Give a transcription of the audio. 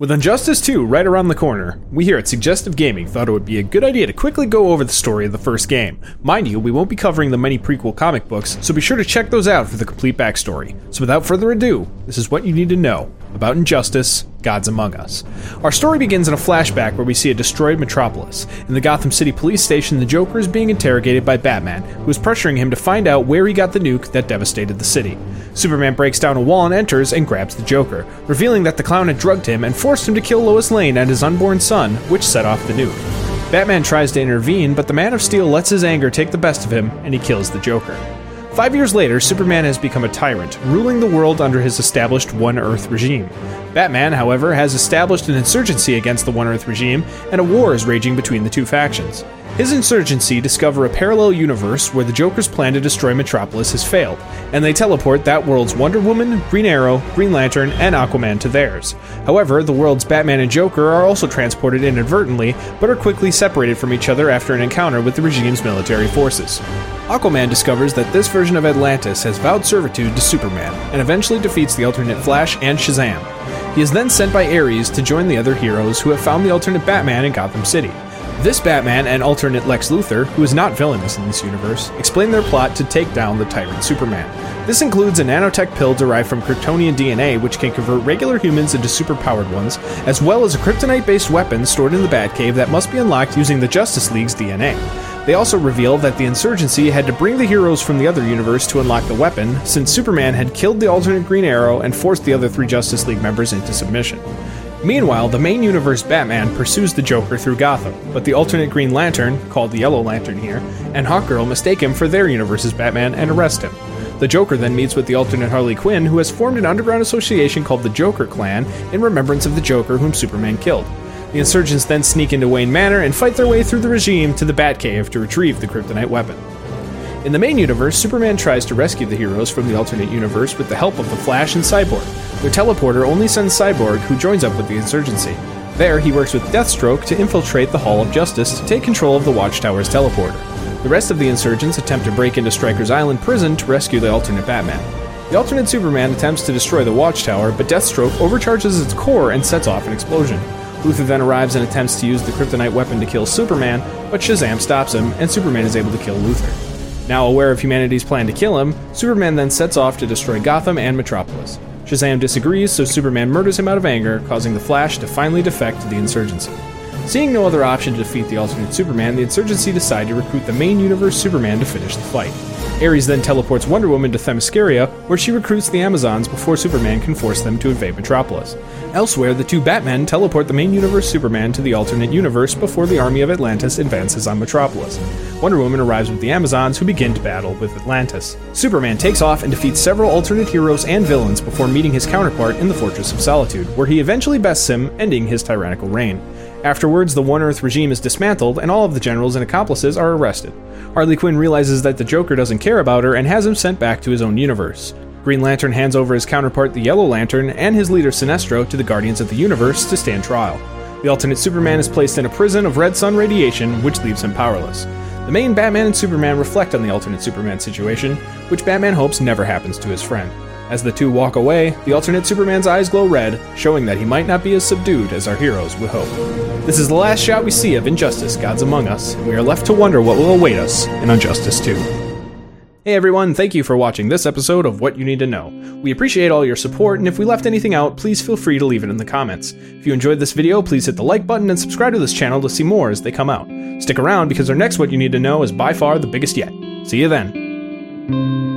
With Injustice 2 right around the corner, we here at Suggestive Gaming thought it would be a good idea to quickly go over the story of the first game. Mind you, we won't be covering the many prequel comic books, so be sure to check those out for the complete backstory. So without further ado, this is what you need to know about Injustice Gods Among Us. Our story begins in a flashback where we see a destroyed Metropolis. In the Gotham City police station, the Joker is being interrogated by Batman, who is pressuring him to find out where he got the nuke that devastated the city. Superman breaks down a wall and enters and grabs the Joker, revealing that the clown had drugged him and forced him to kill Lois Lane and his unborn son, which set off the nuke. Batman tries to intervene, but the Man of Steel lets his anger take the best of him and he kills the Joker. Five years later, Superman has become a tyrant, ruling the world under his established One Earth regime. Batman, however, has established an insurgency against the One Earth regime, and a war is raging between the two factions. His insurgency discover a parallel universe where the Joker's plan to destroy Metropolis has failed, and they teleport that world's Wonder Woman, Green Arrow, Green Lantern, and Aquaman to theirs. However, the world's Batman and Joker are also transported inadvertently, but are quickly separated from each other after an encounter with the regime's military forces. Aquaman discovers that this version of Atlantis has vowed servitude to Superman, and eventually defeats the alternate Flash and Shazam. He is then sent by Ares to join the other heroes who have found the alternate Batman in Gotham City. This Batman and alternate Lex Luthor, who is not villainous in this universe, explain their plot to take down the tyrant Superman. This includes a nanotech pill derived from Kryptonian DNA, which can convert regular humans into superpowered ones, as well as a kryptonite based weapon stored in the Batcave that must be unlocked using the Justice League's DNA. They also reveal that the insurgency had to bring the heroes from the other universe to unlock the weapon, since Superman had killed the alternate Green Arrow and forced the other three Justice League members into submission. Meanwhile, the main universe Batman pursues the Joker through Gotham, but the alternate Green Lantern, called the Yellow Lantern here, and Hawkgirl mistake him for their universe's Batman and arrest him. The Joker then meets with the alternate Harley Quinn, who has formed an underground association called the Joker Clan in remembrance of the Joker whom Superman killed. The insurgents then sneak into Wayne Manor and fight their way through the regime to the Batcave to retrieve the kryptonite weapon. In the main universe, Superman tries to rescue the heroes from the alternate universe with the help of the Flash and Cyborg. Their teleporter only sends Cyborg, who joins up with the insurgency. There, he works with Deathstroke to infiltrate the Hall of Justice to take control of the Watchtower's teleporter. The rest of the insurgents attempt to break into Stryker's Island prison to rescue the alternate Batman. The alternate Superman attempts to destroy the Watchtower, but Deathstroke overcharges its core and sets off an explosion. Luthor then arrives and attempts to use the kryptonite weapon to kill Superman, but Shazam stops him, and Superman is able to kill Luthor. Now aware of humanity's plan to kill him, Superman then sets off to destroy Gotham and Metropolis. Shazam disagrees, so Superman murders him out of anger, causing the Flash to finally defect to the insurgency. Seeing no other option to defeat the alternate Superman, the insurgency decide to recruit the main universe Superman to finish the fight. Ares then teleports Wonder Woman to Themyscira, where she recruits the Amazons before Superman can force them to invade Metropolis. Elsewhere, the two Batmen teleport the main universe Superman to the alternate universe before the army of Atlantis advances on Metropolis. Wonder Woman arrives with the Amazons, who begin to battle with Atlantis. Superman takes off and defeats several alternate heroes and villains before meeting his counterpart in the Fortress of Solitude, where he eventually bests him, ending his tyrannical reign. Afterwards, the One Earth regime is dismantled, and all of the generals and accomplices are arrested. Harley Quinn realizes that the Joker doesn't care about her and has him sent back to his own universe. Green Lantern hands over his counterpart, the Yellow Lantern, and his leader, Sinestro, to the Guardians of the Universe to stand trial. The alternate Superman is placed in a prison of red sun radiation, which leaves him powerless. The main Batman and Superman reflect on the alternate Superman situation, which Batman hopes never happens to his friend. As the two walk away, the alternate Superman's eyes glow red, showing that he might not be as subdued as our heroes would hope. This is the last shot we see of Injustice Gods Among Us, and we are left to wonder what will await us in Injustice 2. Hey everyone, thank you for watching this episode of What You Need to Know. We appreciate all your support, and if we left anything out, please feel free to leave it in the comments. If you enjoyed this video, please hit the like button and subscribe to this channel to see more as they come out. Stick around because our next What You Need to Know is by far the biggest yet. See you then.